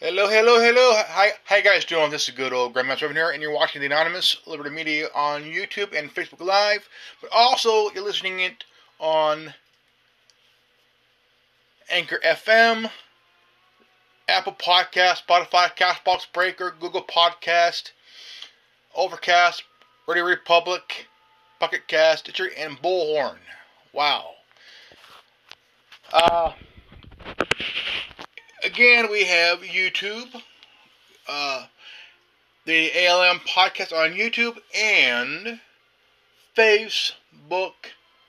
Hello, hello, hello. Hi, you guys doing? This is good old Grandmaster Revan here, and you're watching the Anonymous Liberty Media on YouTube and Facebook Live, but also you're listening it on Anchor FM, Apple Podcast, Spotify, Castbox Breaker, Google Podcast, Overcast, Radio Republic, Pocket Cast, Stitcher, and Bullhorn. Wow. Uh, again, we have YouTube, uh, the ALM podcast on YouTube, and Facebook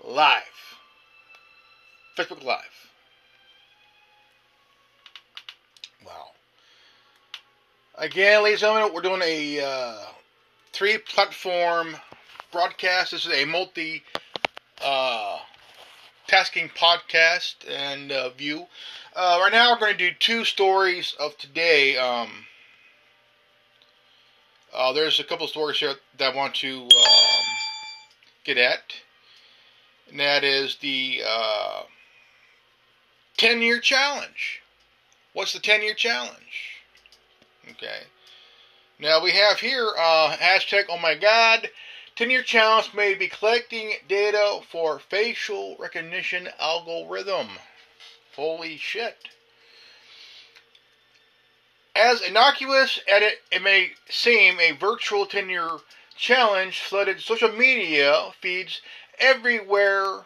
Live. Facebook Live. Wow. Again, ladies and gentlemen, we're doing a uh, three platform broadcast. This is a multi uh, tasking podcast and uh, view. Uh, right now, we're going to do two stories of today. Um, uh, there's a couple of stories here that I want to um, get at, and that is the uh, 10 year challenge. What's the 10 year challenge? Okay. Now we have here uh, hashtag oh my god 10 year challenge may be collecting data for facial recognition algorithm. Holy shit. As innocuous as it, it may seem, a virtual 10 year challenge flooded social media feeds everywhere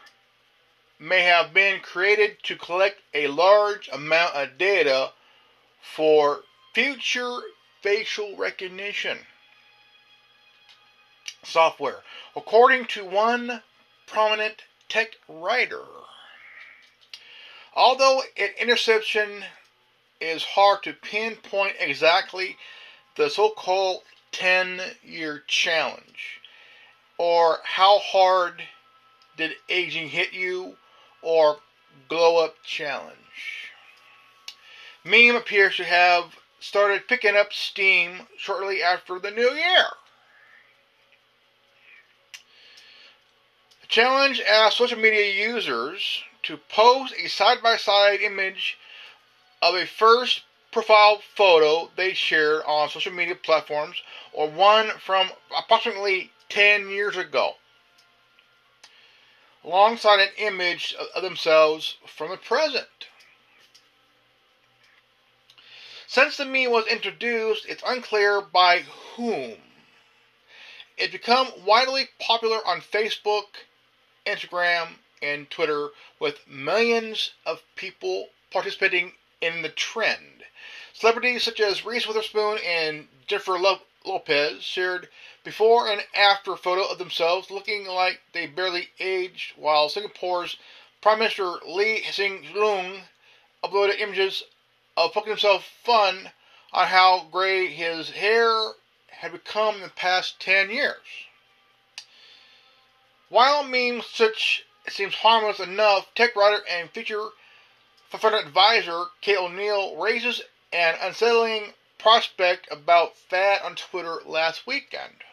may have been created to collect a large amount of data for future facial recognition software, according to one prominent tech writer. Although an interception is hard to pinpoint exactly the so called 10 year challenge, or how hard did aging hit you, or glow up challenge. Meme appears to have started picking up steam shortly after the new year. Challenge asks social media users to post a side by side image of a first profile photo they shared on social media platforms or one from approximately 10 years ago, alongside an image of themselves from the present. Since the meme was introduced, it's unclear by whom. It became widely popular on Facebook, Instagram, and Twitter with millions of people participating in the trend. Celebrities such as Reese Witherspoon and Jennifer Lopez shared before and after photo of themselves looking like they barely aged, while Singapore's Prime Minister Lee Hsien Loong uploaded images of poking himself fun on how gray his hair had become in the past 10 years. While memes such seems harmless enough, tech writer and future future advisor Kate O'Neill raises an unsettling prospect about fad on Twitter last weekend.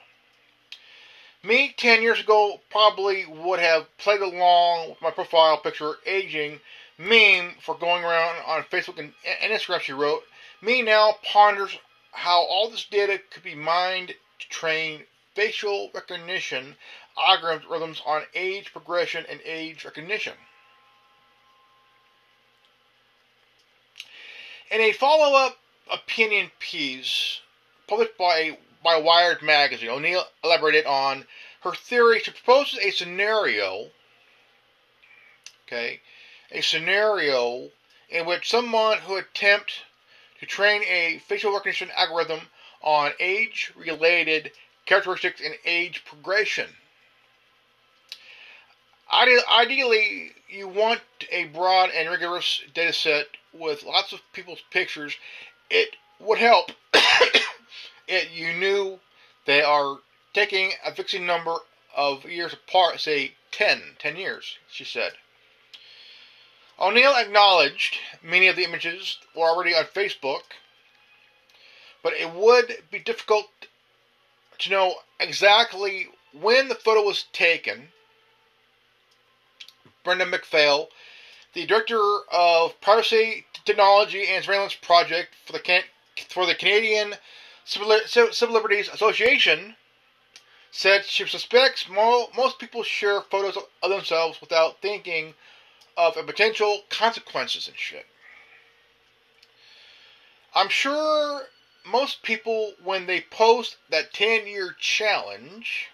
Me, 10 years ago, probably would have played along with my profile picture aging meme for going around on Facebook and, and Instagram, she wrote. Me now ponders how all this data could be mined to train facial recognition algorithms on age progression and age recognition. In a follow up opinion piece published by, by Wired magazine, O'Neill elaborated on her theory. She proposes a scenario, okay, a scenario in which someone who attempts to train a facial recognition algorithm on age related characteristics and age progression. Ideally, you want a broad and rigorous data set with lots of people's pictures. It would help if you knew they are taking a fixed number of years apart, say 10, 10 years, she said. O'Neill acknowledged many of the images were already on Facebook, but it would be difficult to know exactly when the photo was taken. Brenda McPhail, the director of privacy technology and surveillance project for the for the Canadian Civil Liberties Association said she suspects most people share photos of themselves without thinking of a potential consequences and shit. I'm sure most people, when they post that 10 year challenge,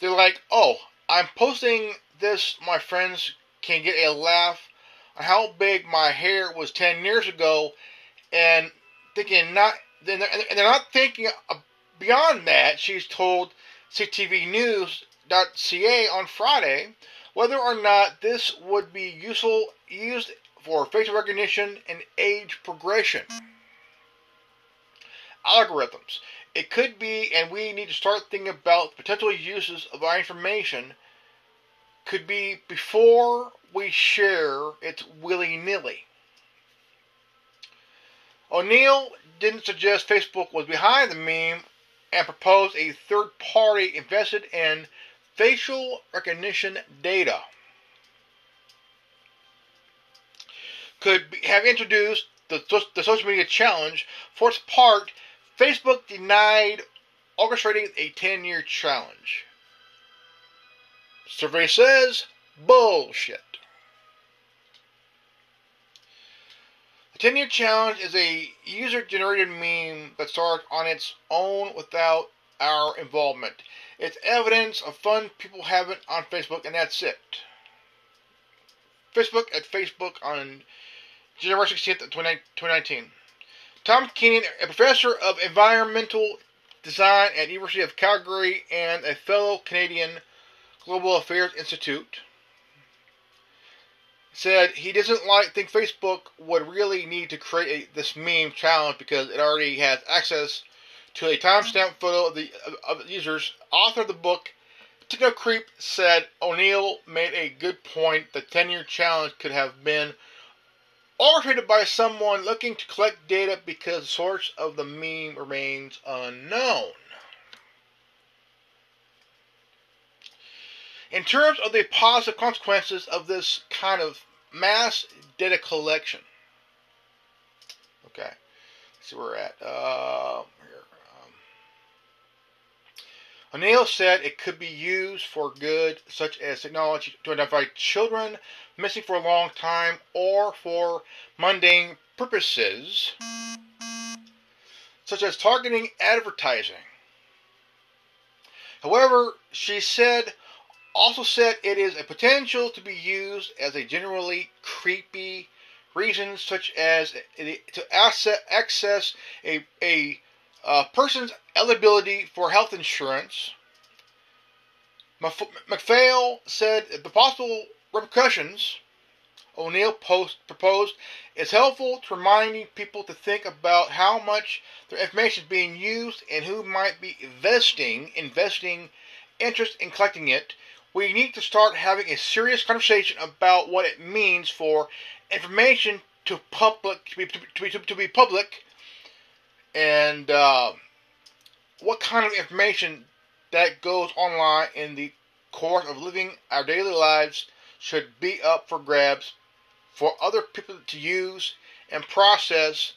they're like, oh, I'm posting this, my friends can get a laugh on how big my hair was 10 years ago, and thinking not, and they're not thinking beyond that. She's told CTVnews.ca on Friday whether or not this would be useful used for facial recognition and age progression. Algorithms. It could be, and we need to start thinking about potential uses of our information. Could be before we share it willy nilly. O'Neill didn't suggest Facebook was behind the meme and proposed a third party invested in facial recognition data. Could have introduced the, the social media challenge. For its part, Facebook denied orchestrating a 10 year challenge. Survey says bullshit. The 10 year challenge is a user generated meme that starts on its own without our involvement. It's evidence of fun people having on Facebook, and that's it. Facebook at Facebook on January 16th, 2019. Tom Keenan, a professor of environmental design at University of Calgary and a fellow Canadian Global Affairs Institute, said he doesn't like think Facebook would really need to create a, this meme challenge because it already has access to a timestamp photo of the of users. Author of the book, Technocreep, said O'Neill made a good point. The 10-year challenge could have been orchestrated by someone looking to collect data because the source of the meme remains unknown. In terms of the positive consequences of this kind of mass data collection. Okay, Let's see where we're at. Uh, here. Um, O'Neill said it could be used for good, such as technology to identify children missing for a long time or for mundane purposes, such as targeting advertising. However, she said also said it is a potential to be used as a generally creepy reason, such as to access a, a uh, person's eligibility for health insurance. McPhail said the possible repercussions O'Neill post, proposed is helpful to reminding people to think about how much their information is being used and who might be investing investing interest in collecting it we need to start having a serious conversation about what it means for information to public to be to be, to be public, and uh, what kind of information that goes online in the course of living our daily lives should be up for grabs for other people to use and process,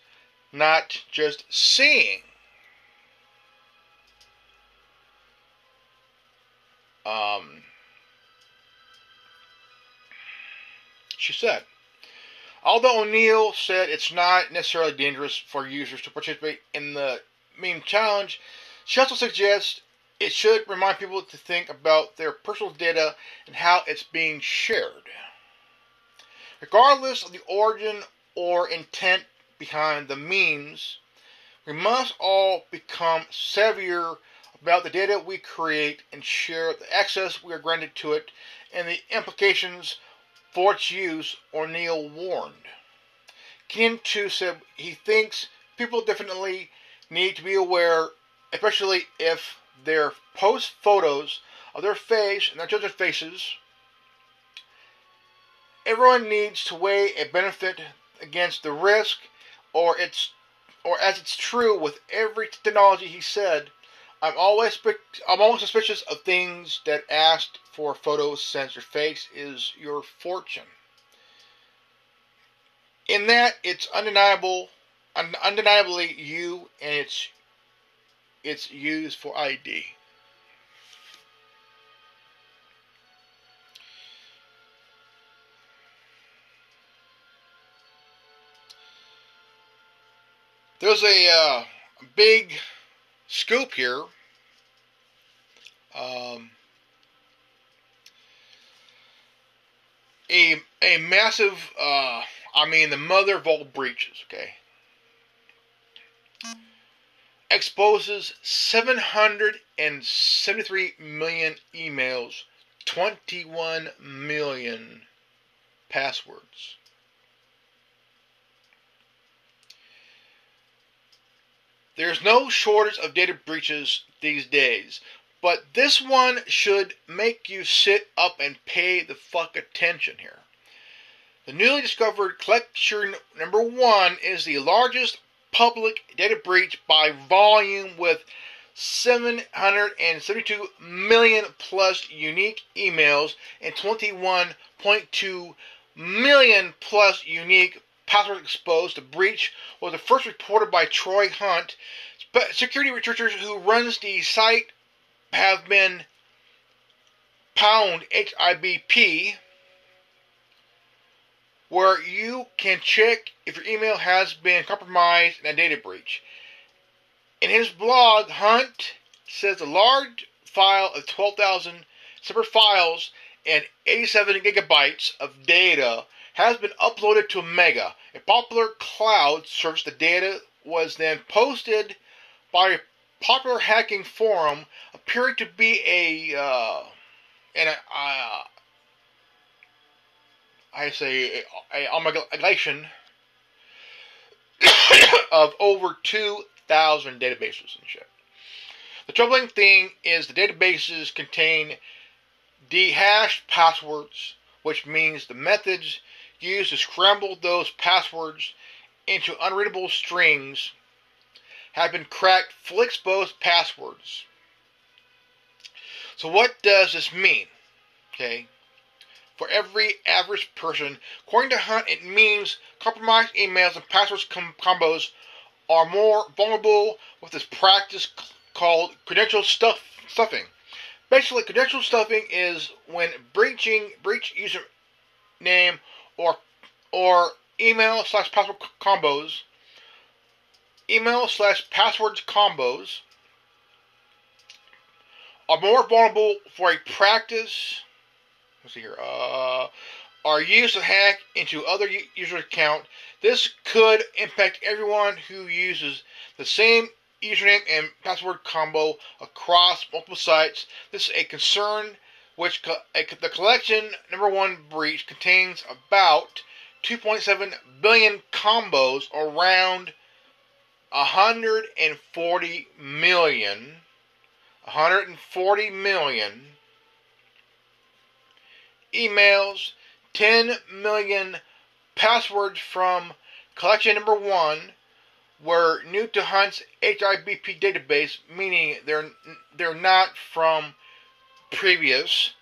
not just seeing. Um, she said. Although O'Neill said it's not necessarily dangerous for users to participate in the meme challenge, she also suggests it should remind people to think about their personal data and how it's being shared. Regardless of the origin or intent behind the memes, we must all become savvier about the data we create and share, the access we are granted to it, and the implications for its use, O'Neill warned. Ken too said he thinks people definitely need to be aware, especially if they post photos of their face and their children's faces. Everyone needs to weigh a benefit against the risk, or it's, or as it's true with every technology he said, I'm always I'm always suspicious of things that asked for photos since your face is your fortune. In that, it's undeniable, undeniably you, and it's it's used for ID. There's a uh, big scoop here. Um, a a massive, uh, I mean, the mother of all breaches. Okay, exposes 773 million emails, 21 million passwords. There's no shortage of data breaches these days, but this one should make you sit up and pay the fuck attention here. The newly discovered collection number one is the largest public data breach by volume with 772 million plus unique emails and 21.2 million plus unique passwords exposed. The breach was the first reported by Troy Hunt. But Security researchers who runs the site have been pound HIBP where you can check if your email has been compromised in a data breach. In his blog, Hunt says a large file of 12,000 separate files and 87 gigabytes of data has been uploaded to Mega, a popular cloud service. The data was then posted by a popular hacking forum appearing to be a uh, an uh, I say, a, amalgamation of over 2,000 databases and shit. The troubling thing is the databases contain dehashed passwords, which means the methods used to scramble those passwords into unreadable strings have been cracked fully exposed passwords. So what does this mean? Okay for every average person. According to Hunt, it means compromised emails and passwords com- combos are more vulnerable with this practice called credential stuff stuffing. Basically, credential stuffing is when breaching breach username or or email slash password combos, email slash passwords combos are more vulnerable for a practice let's see here, uh, are used to hack into other user account. This could impact everyone who uses the same username and password combo across multiple sites. This is a concern which co- a, the collection number one breach contains about 2.7 billion combos around 140 million 140 million emails, 10 million passwords from collection number one were new to Hunt's HIBP database, meaning they're they're not from previous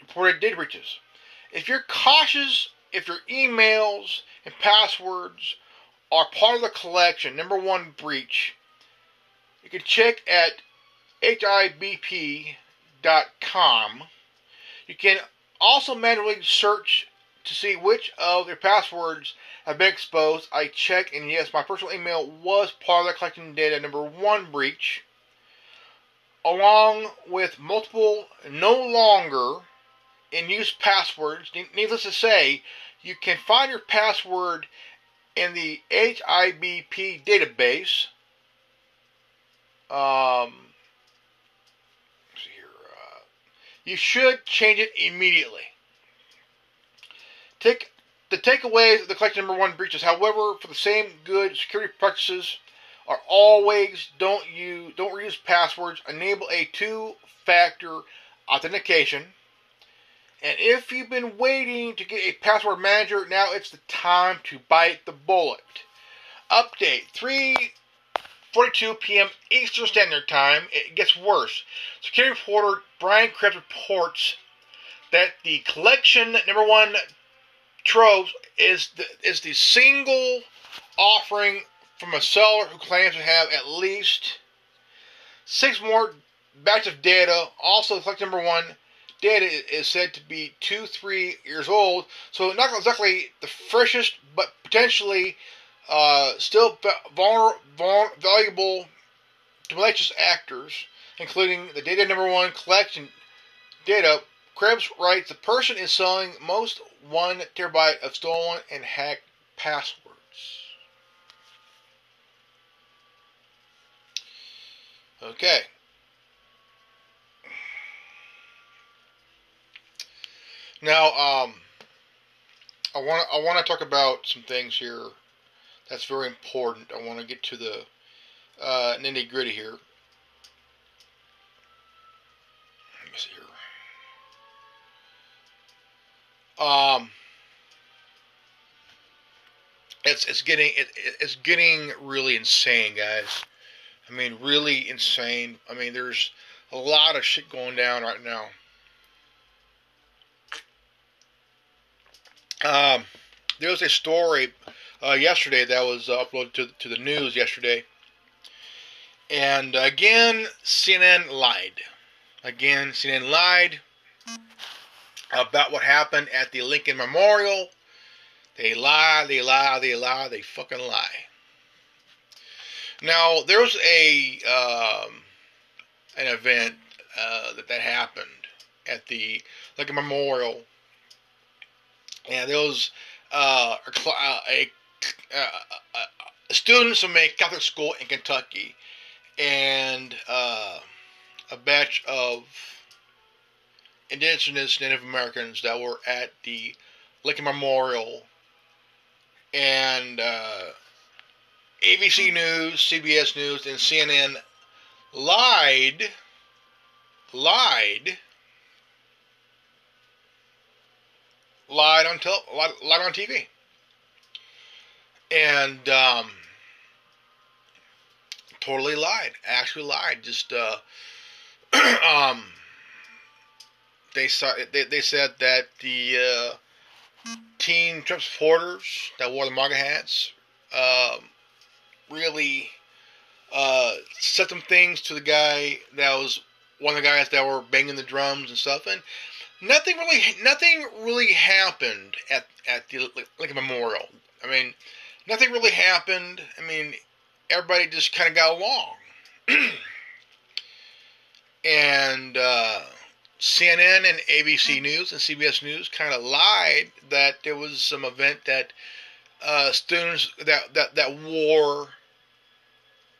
reported data breaches. If you're cautious, if your emails and passwords are part of the collection, number one breach, you can check at hibp.com you can also manually search to see which of your passwords have been exposed. I checked, and yes, my personal email was part of the collecting data number one breach, along with multiple no longer in use passwords. Needless to say, you can find your password in the HIBP database. Um, you should change it immediately. Take the takeaways of the collection number one breaches, however, for the same good security practices are always don't use don't reuse passwords, enable a two-factor authentication. And if you've been waiting to get a password manager, now it's the time to bite the bullet. Update 3:42 p.m. Eastern Standard Time. It gets worse. Security reporter Brian Krebs reports that the collection number one trove is the, is the single offering from a seller who claims to have at least six more batches of data. Also, select number one data is said to be two, three years old, so not exactly the freshest, but potentially uh, still vulner- vulner- valuable to malicious actors, including the data number one collection data. Krebs writes the person is selling most one terabyte of stolen and hacked passwords. Okay. Now, um, I want I want to talk about some things here that's very important. I want to get to the uh, nitty gritty here. Let me see here. Um, it's it's getting it, it's getting really insane, guys. I mean, really insane. I mean, there's a lot of shit going down right now. Um, there was a story uh, yesterday that was uh, uploaded to to the news yesterday, and again, CNN lied. Again, CNN lied about what happened at the Lincoln Memorial. They lie, they lie, they lie, they fucking lie. Now, there was a um, an event uh, that that happened at the Lincoln Memorial. And there was uh, a, a, a, students from a Catholic school in Kentucky, and uh, a batch of indigenous Native Americans that were at the Lincoln Memorial, and uh, ABC News, CBS News, and CNN lied, lied lied on tel- lied on TV, and um, totally lied. Actually lied. Just uh, um, they saw they, they said that the uh, teen Trump supporters that wore the MAGA hats um, really uh, said some things to the guy that was one of the guys that were banging the drums and stuff, and nothing really nothing really happened at at the like a memorial. I mean, nothing really happened. I mean, everybody just kind of got along. and uh, CNN and ABC News and CBS News kind of lied that there was some event that uh, students that, that that wore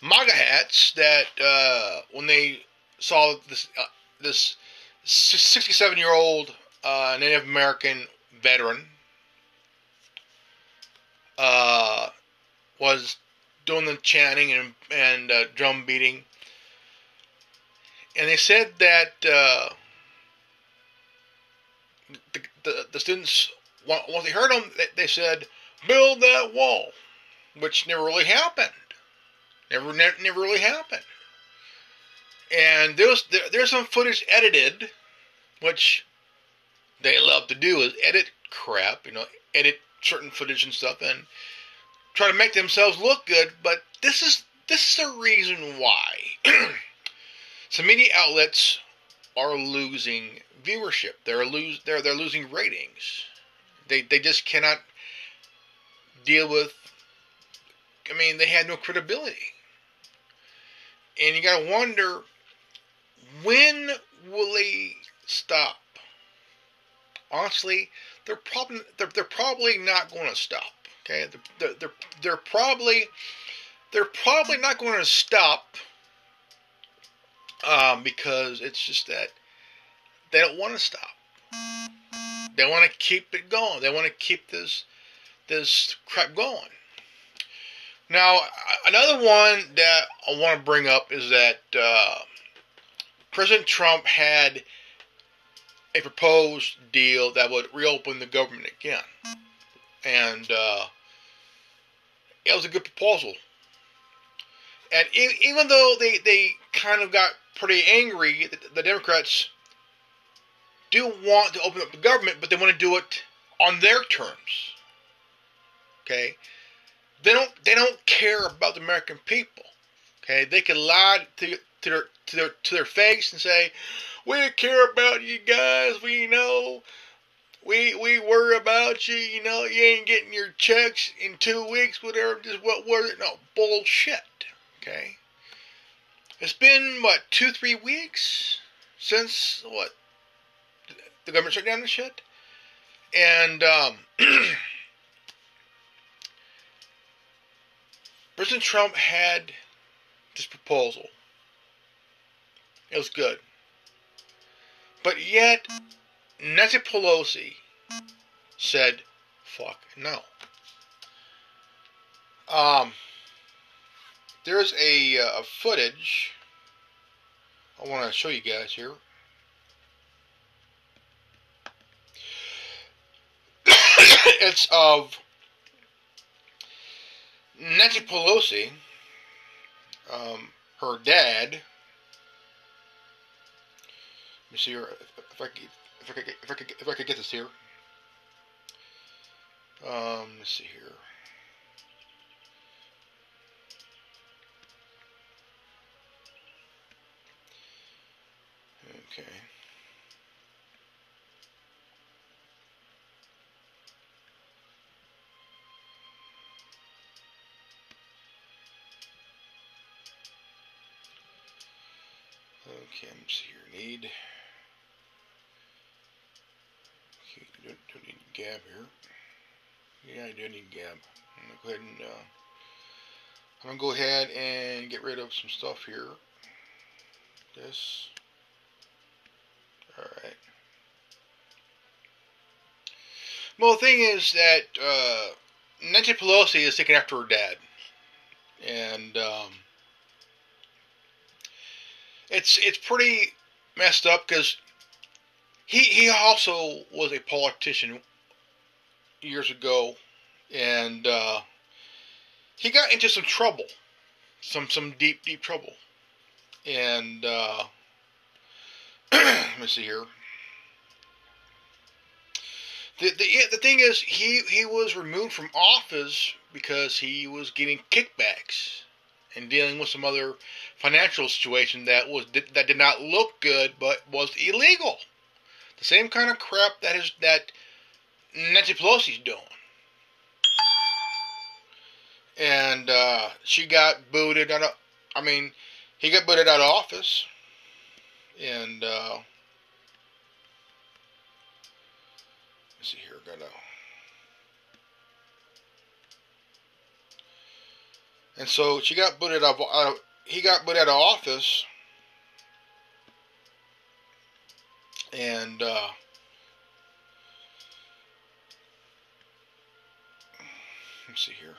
MAGA hats that uh, when they saw this uh, this 67 year old uh, Native American veteran uh, was doing the chanting and, and uh, drum beating. And they said that uh, the, the, the, students, once they heard them, they said, build that wall, which never really happened. Never, never, never really happened. And there's there, there's some footage edited, which they love to do is edit crap, you know, edit certain footage and stuff, and try to make themselves look good. But this is this is the reason why some media outlets are losing viewership. They're lose they're they're losing ratings. They they just cannot deal with. I mean, they had no credibility, and you gotta wonder when will they stop? Honestly, they're probably they're, they're probably not going to stop. Okay, they're, they're, they're probably they're probably not going to stop um, because it's just that they don't want to stop. They want to keep it going. They want to keep this this crap going. Now, another one that I want to bring up is that uh, President Trump had a proposed deal that would reopen the government again. And uh, it was a good proposal. And even though they, they kind of got pretty angry, the, the Democrats do want to open up the government, but they want to do it on their terms. Okay? they don't they don't care about the American people. Okay, they can lie to to their to their to their face and say, "We care about you guys. We know." We we worry about you, you know, you ain't getting your checks in two weeks, whatever. Just what was it? No bullshit. Okay. It's been what two three weeks since what the government shut down the shit, and um, President Trump had this proposal. It was good. But yet, Nancy Pelosi said, fuck no. Um, there's a uh, footage I want to show you guys here. it's of Nancy Pelosi, um, her dad. Let me see if I could, if I could, if I could, if I could get this here. Um, let's see here. Okay. See here. Need. Okay, don't, don't need Gab here. Yeah, I do need Gab. I'm gonna go ahead and uh, I'm gonna go ahead and get rid of some stuff here. This. All right. Well, the thing is that uh, Nancy Pelosi is taking after her dad, and um, it's it's pretty messed up because he he also was a politician years ago, and uh, he got into some trouble, some some deep deep trouble, and uh, let me see here. The, the the thing is, he he was removed from office because he was getting kickbacks and dealing with some other financial situation that was that did not look good, but was illegal. The same kind of crap that is that Nancy Pelosi's doing. And uh, she got booted out of. I mean, he got booted out of office. And uh, let's see here, gotta. And so she got booted out of. he got booted out of office. And uh, let's see here.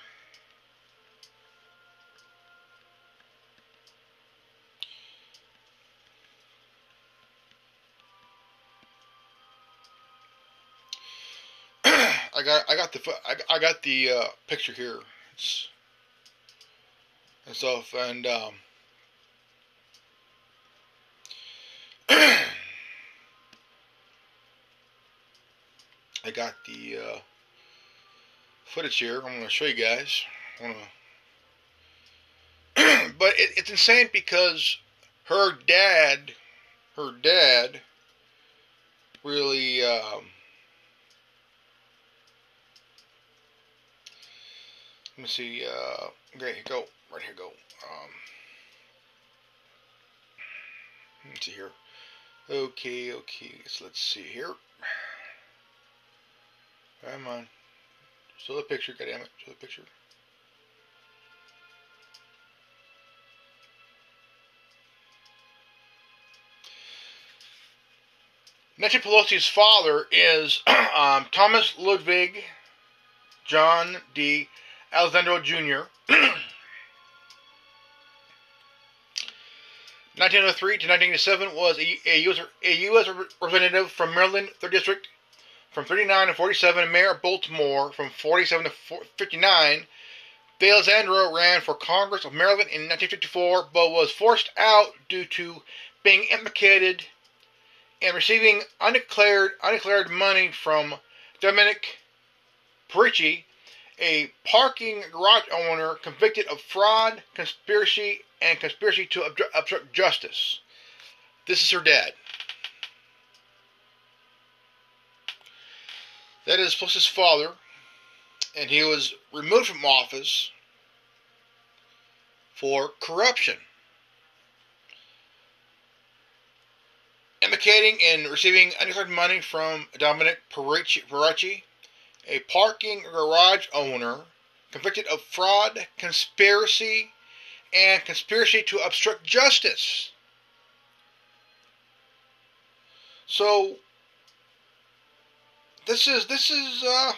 I got I got the I got the uh, picture here. It's, and stuff and um, I got the uh, footage here. I'm going to show you guys. but it, it's insane because her dad, her dad, really. Um, let me see. Uh, okay, go. Right here go. Um, let's see here. Okay, okay. So let's see here. Come on. Show the picture, goddammit. Show the picture. Nancy Pelosi's father is um, Thomas Ludwig John D. Alessandro Jr. 1903 to 1987 was a, a, US, a U.S. representative from Maryland, 3rd District, from 39 to 47, Mayor of Baltimore from 47 to 59. D'Alesandro ran for Congress of Maryland in 1954, but was forced out due to being implicated in receiving undeclared undeclared money from Dominic Piracci, a parking garage owner convicted of fraud, conspiracy, and conspiracy to obstruct justice. This is her dad. That is plus his father, and he was removed from office for corruption. Implicating in receiving undeclared money from Dominic Piracci, a parking garage owner convicted of fraud, conspiracy, and conspiracy to obstruct justice. So this is this is uh,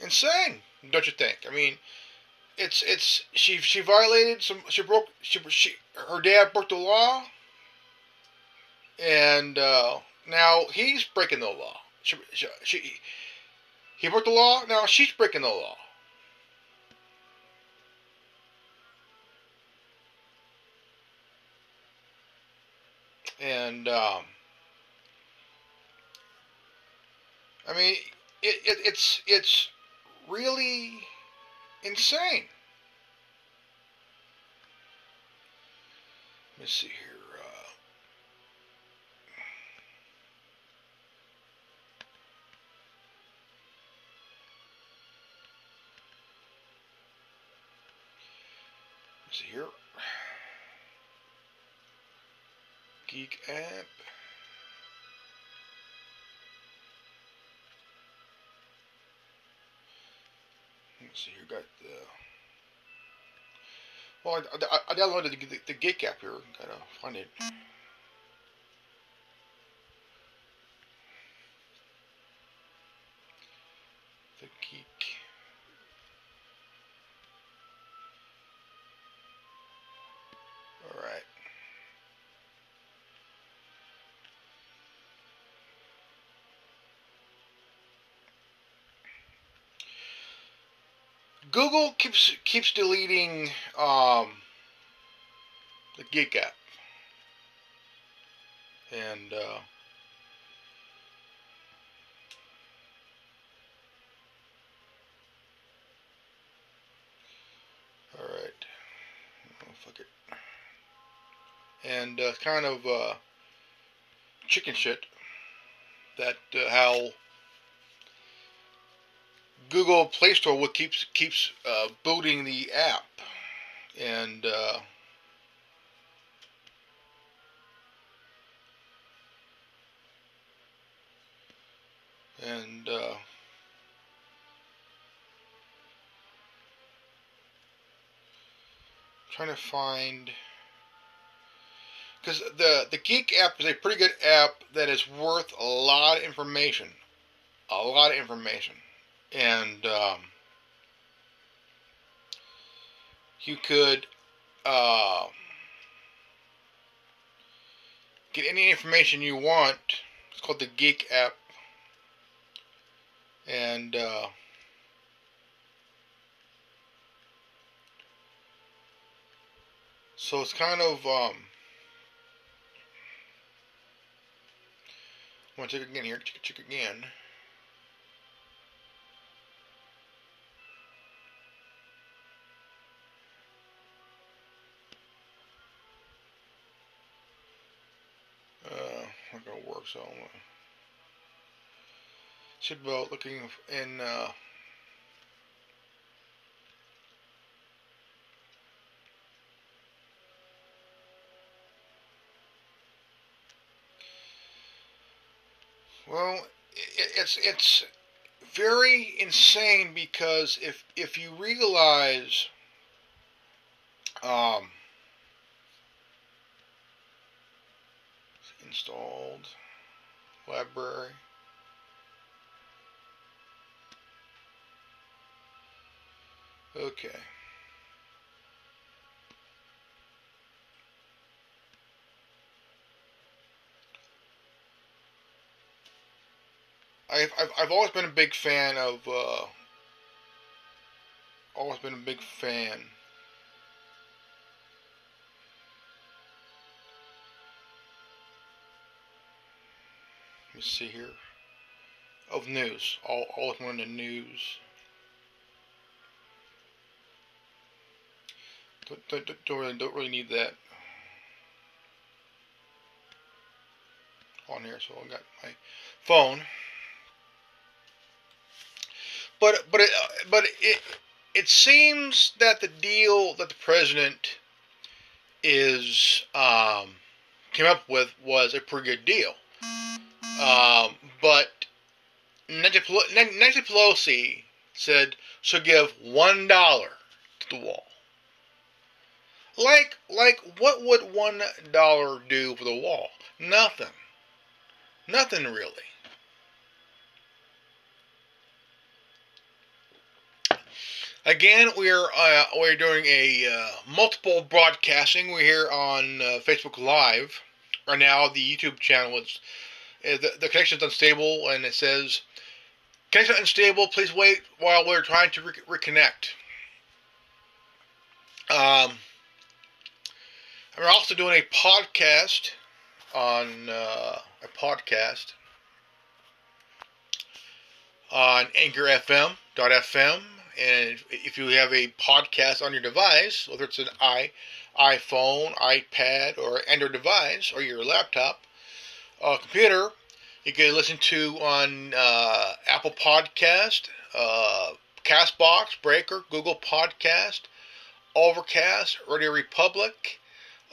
insane, don't you think? I mean, it's it's she she violated some she broke she, she her dad broke the law, and uh, now he's breaking the law. She, she, she he broke the law. Now she's breaking the law. And um, I mean, it, it, it's it's really insane. Let me see here. Uh, here. Geek app. Let's see, you got the. Well, I, I, I downloaded the, the, the, Geek app here. Gotta find it. Google keeps keeps deleting um, the Geek app, and uh, all right, oh, fuck it, and uh, kind of uh, chicken shit that uh, how Google Play Store what keeps keeps uh, booting the app, and uh, and uh, trying to find because the the Geek app is a pretty good app that is worth a lot of information, a lot of information and um, you could uh, get any information you want. It's called the Geek app, and uh, so it's kind of um, I want to check again here. Check, check again. Gonna should be looking in uh, Well, it's it's very insane because if if you realize um, installed library okay. I've, I've, I've always been a big fan of uh, always been a big fan me see here. of news. All, all of them in the news. Don't, don't, don't, really, don't really need that on here, so I got my phone. But but it, but it it seems that the deal that the president is um, came up with was a pretty good deal. Um, but Nancy Pelosi said she'll give one dollar to the wall. Like like what would one dollar do for the wall? Nothing. Nothing really. Again, we're uh, we're doing a uh, multiple broadcasting. We're here on uh, Facebook Live right now. The YouTube channel is the, the connection is unstable, and it says connection unstable. Please wait while we're trying to re- reconnect. Um, we're also doing a podcast on uh, a podcast on Anchor FM. FM and if you have a podcast on your device, whether it's an i iPhone, iPad, or Android device, or your laptop, uh, computer, you can listen to on uh, Apple Podcast, uh, Castbox, Breaker, Google Podcast, Overcast, Radio Republic,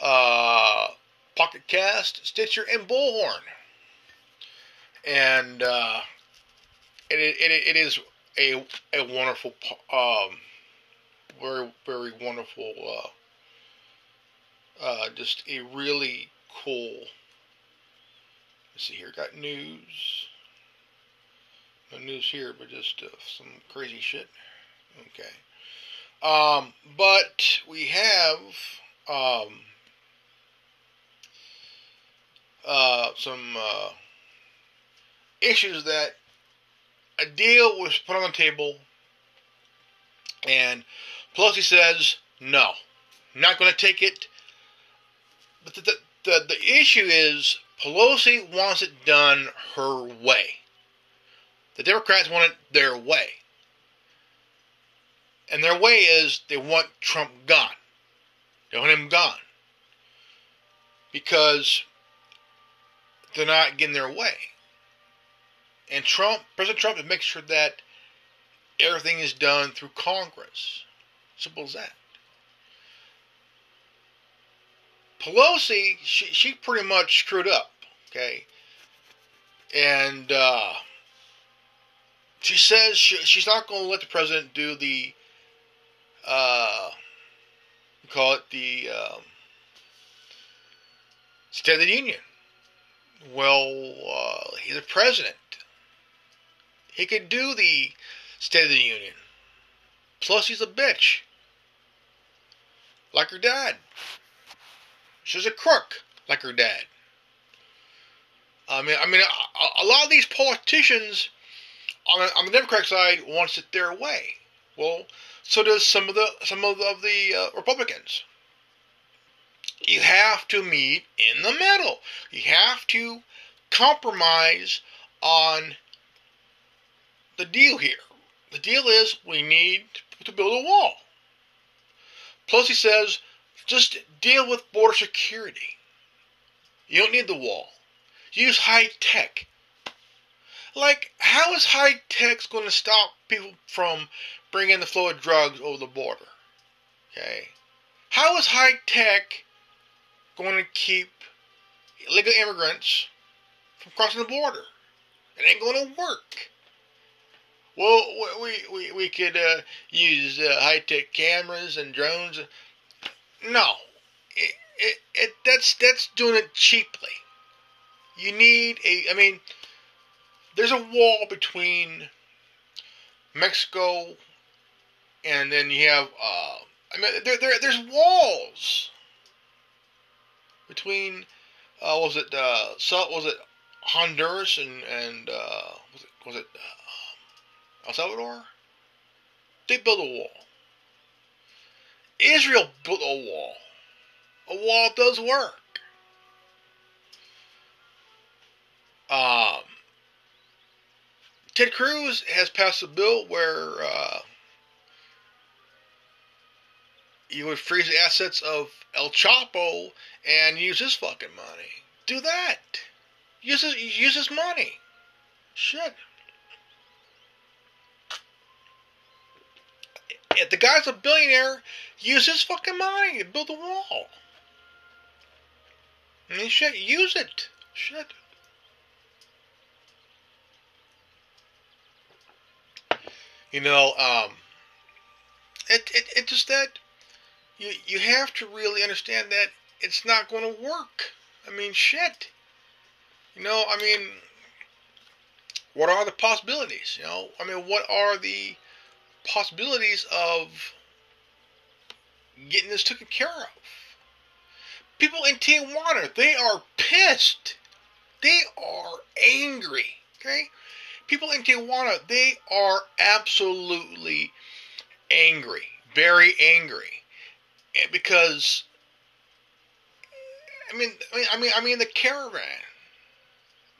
uh, Pocket Cast, Stitcher, and Bullhorn. And uh, it, it, it is a a wonderful, um, very very wonderful, uh, uh, just a really cool. Let's see here, got news. No news here, but just uh, some crazy shit. Okay. Um, but we have um, uh, some uh, issues that a deal was put on the table, and Pelosi says, no, not going to take it. But the, the, the, the issue is Pelosi wants it done her way. The Democrats want it their way. And their way is they want Trump gone. They want him gone. Because they're not getting their way. And Trump, President Trump, to make sure that everything is done through Congress. Simple as that. Pelosi, she, she pretty much screwed up, okay? And uh, she says she, she's not going to let the president do the, uh, call it the um, State of the Union. Well, uh, he's a president. He could do the State of the Union. Plus, he's a bitch. Like her dad. She's a crook, like her dad. I mean, I mean, a, a lot of these politicians on the, on the Democratic side wants it their way. Well, so does some of the some of the, of the uh, Republicans. You have to meet in the middle. You have to compromise on the deal here. The deal is we need to build a wall. Plus, he says just deal with border security. You don't need the wall. Use high tech. Like, how is high tech going to stop people from bringing the flow of drugs over the border? Okay. How is high tech going to keep illegal immigrants from crossing the border? It ain't going to work. Well, we, we, we could uh, use uh, high tech cameras and drones. No, it, it, it, that's that's doing it cheaply. You need a. I mean, there's a wall between Mexico and then you have. Uh, I mean, there, there there's walls between. Uh, was it uh, was it Honduras and and uh, was it was it El Salvador, they built a wall. Israel built a wall. A wall does work. Um, Ted Cruz has passed a bill where uh, you would freeze the assets of El Chapo and use his fucking money. Do that. Use his, use his money. Shit. If the guy's a billionaire, use his fucking money to build a wall. I mean, shit, use it. Shit. You know, um, it, it, it just that you, you have to really understand that it's not going to work. I mean, shit. You know, I mean, what are the possibilities? You know, I mean, what are the possibilities of getting this taken care of? People in Tijuana, they are pissed. They are angry. Okay? People in Tijuana, they are absolutely angry. Very angry. Because I mean, I mean, I mean, I mean, the caravan.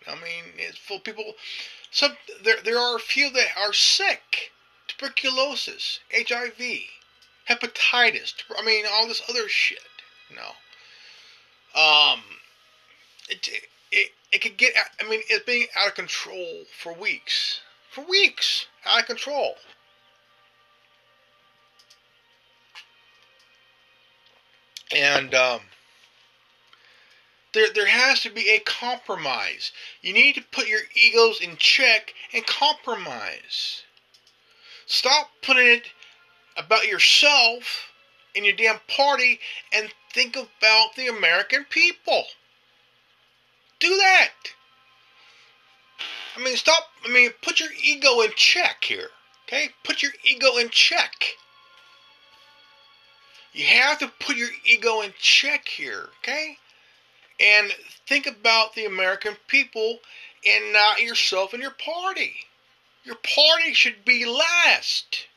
I mean, it's full of people. Some there, there are a few that are sick, tuberculosis, HIV, hepatitis. I mean, all this other shit. You know, um, it it it could get. I mean, it's being out of control for weeks, for weeks, out of control. And um, there, there has to be a compromise. You need to put your egos in check and compromise. Stop putting it about yourself and your damn party and think about the American people. Do that. I mean, stop. I mean, put your ego in check here. Okay? Put your ego in check. You have to put your ego in check here. Okay? and think about the American people and not yourself and your party. Your party should be last.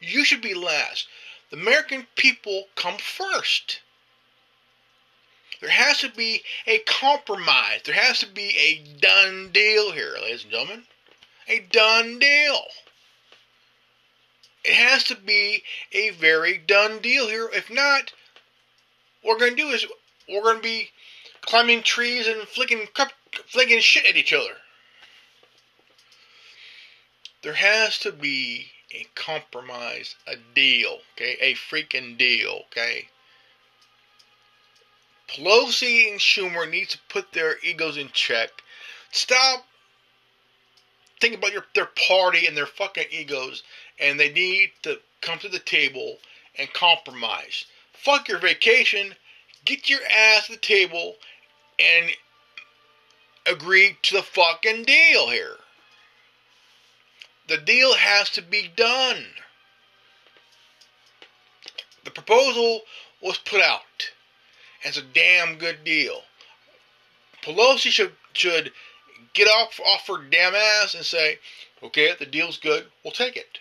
You should be last. The American people come first. There has to be a compromise. There has to be a done deal here, ladies and gentlemen. A done deal. It has to be a very done deal here. If not, what we're going to do is we're going to be climbing trees and flicking flicking shit at each other. There has to be a compromise, a deal, okay? A freaking deal, okay? Pelosi and Schumer need to put their egos in check. Stop thinking about your their party and their fucking egos, and they need to come to the table and compromise. Fuck your vacation. Get your ass to the table and agree to the fucking deal here. The deal has to be done. The proposal was put out. It's a damn good deal. Pelosi should should get off off her damn ass and say, okay, the deal's good, we'll take it.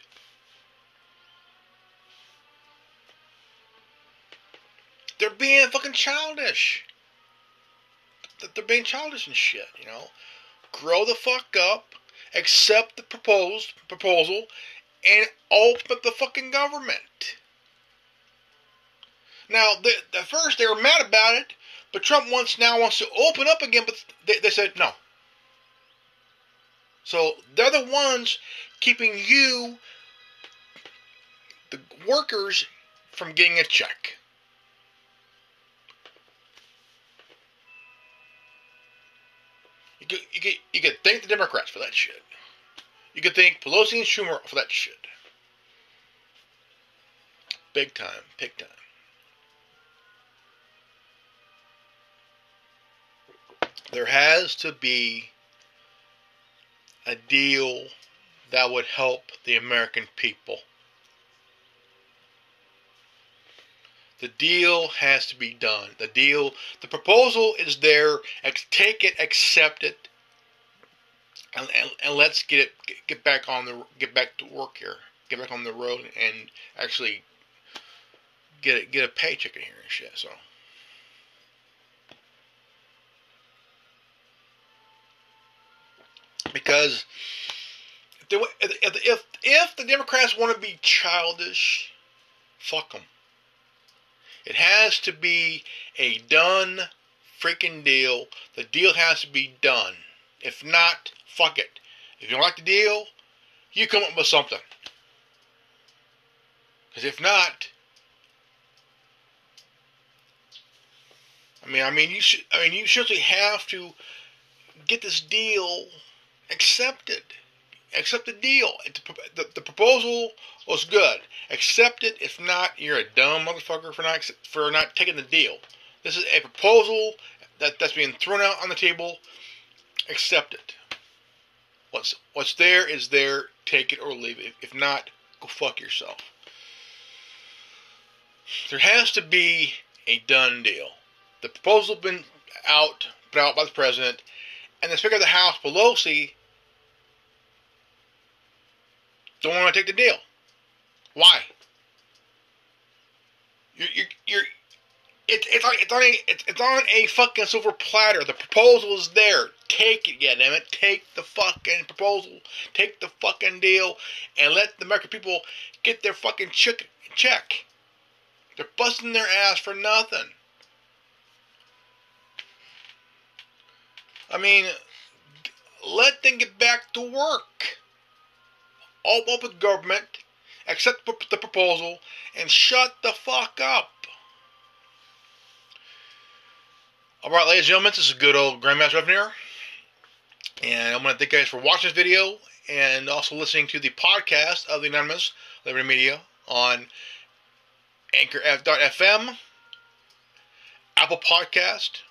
They're being fucking childish they're being childish and shit, you know. Grow the fuck up, accept the proposed proposal, and open the fucking government. Now, the, first they were mad about it, but Trump wants now wants to open up again, but they, they said no. So they're the ones keeping you, the workers, from getting a check. You could, you could, you could thank the Democrats for that shit. You could thank Pelosi and Schumer for that shit. Big time, big time. There has to be a deal that would help the American people. The deal has to be done. The deal, the proposal is there. Take it, accept it, and, and, and let's get it get back on the get back to work here. Get back on the road and actually get it get a paycheck in here and shit. So. Because if, if, if the Democrats want to be childish, fuck them. It has to be a done freaking deal. The deal has to be done. If not, fuck it. If you don't like the deal, you come up with something. Because if not, I mean, I mean, you should. I mean, you certainly have to get this deal accepted. Accept the deal. The, the, proposal was good. Accept it. If not, you're a dumb motherfucker for not for not taking the deal. This is a proposal that, that's being thrown out on the table. Accept it. What's what's there is there. Take it or leave it. If not, go fuck yourself. There has to be a done deal. The proposal's been out, put out by the president, and the Speaker of the House, Pelosi, don't want to take the deal. Why? You're, you're, you're it, it's on, it's on a it's, it's on a fucking silver platter. The proposal is there. Take it, yeah, damn it. Take the fucking proposal. Take the fucking deal, and let the American people get their fucking check. Check. They're busting their ass for nothing. I mean, let them get back to work. All with government, accept the proposal, and shut the fuck up. Alright, ladies and gentlemen, this is good old Grandmaster Reverend here. And I want to thank you guys for watching this video and also listening to the podcast of the Anonymous Liberty Media on Anchor.fm, Apple Podcast,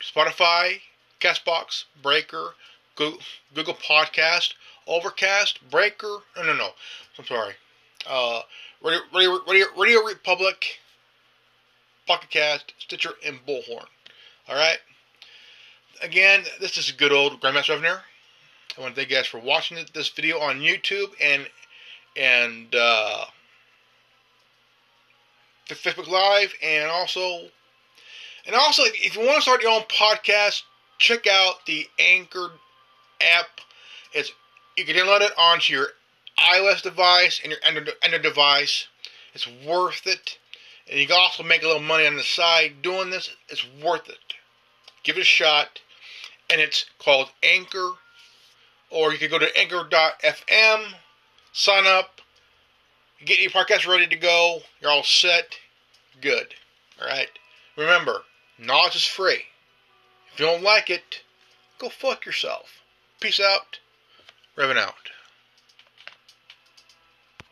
Spotify, Castbox, Breaker, Google Podcast, Overcast, Breaker. No, no, no. I'm sorry. Uh, Radio, Radio, Radio, Radio Republic, Pocket Cast, Stitcher, and Bullhorn. All right. Again, this is good old Grandmaster Revenue. I want to thank you guys for watching this video on YouTube and and uh, Facebook Live, and also and also if you want to start your own podcast, check out the Anchor app. It's you can download it onto your iOS device and your Android device. It's worth it. And you can also make a little money on the side doing this. It's worth it. Give it a shot. And it's called Anchor. Or you can go to anchor.fm, sign up, get your podcast ready to go. You're all set. Good. Alright? Remember, knowledge is free. If you don't like it, go fuck yourself. Peace out. Revan out.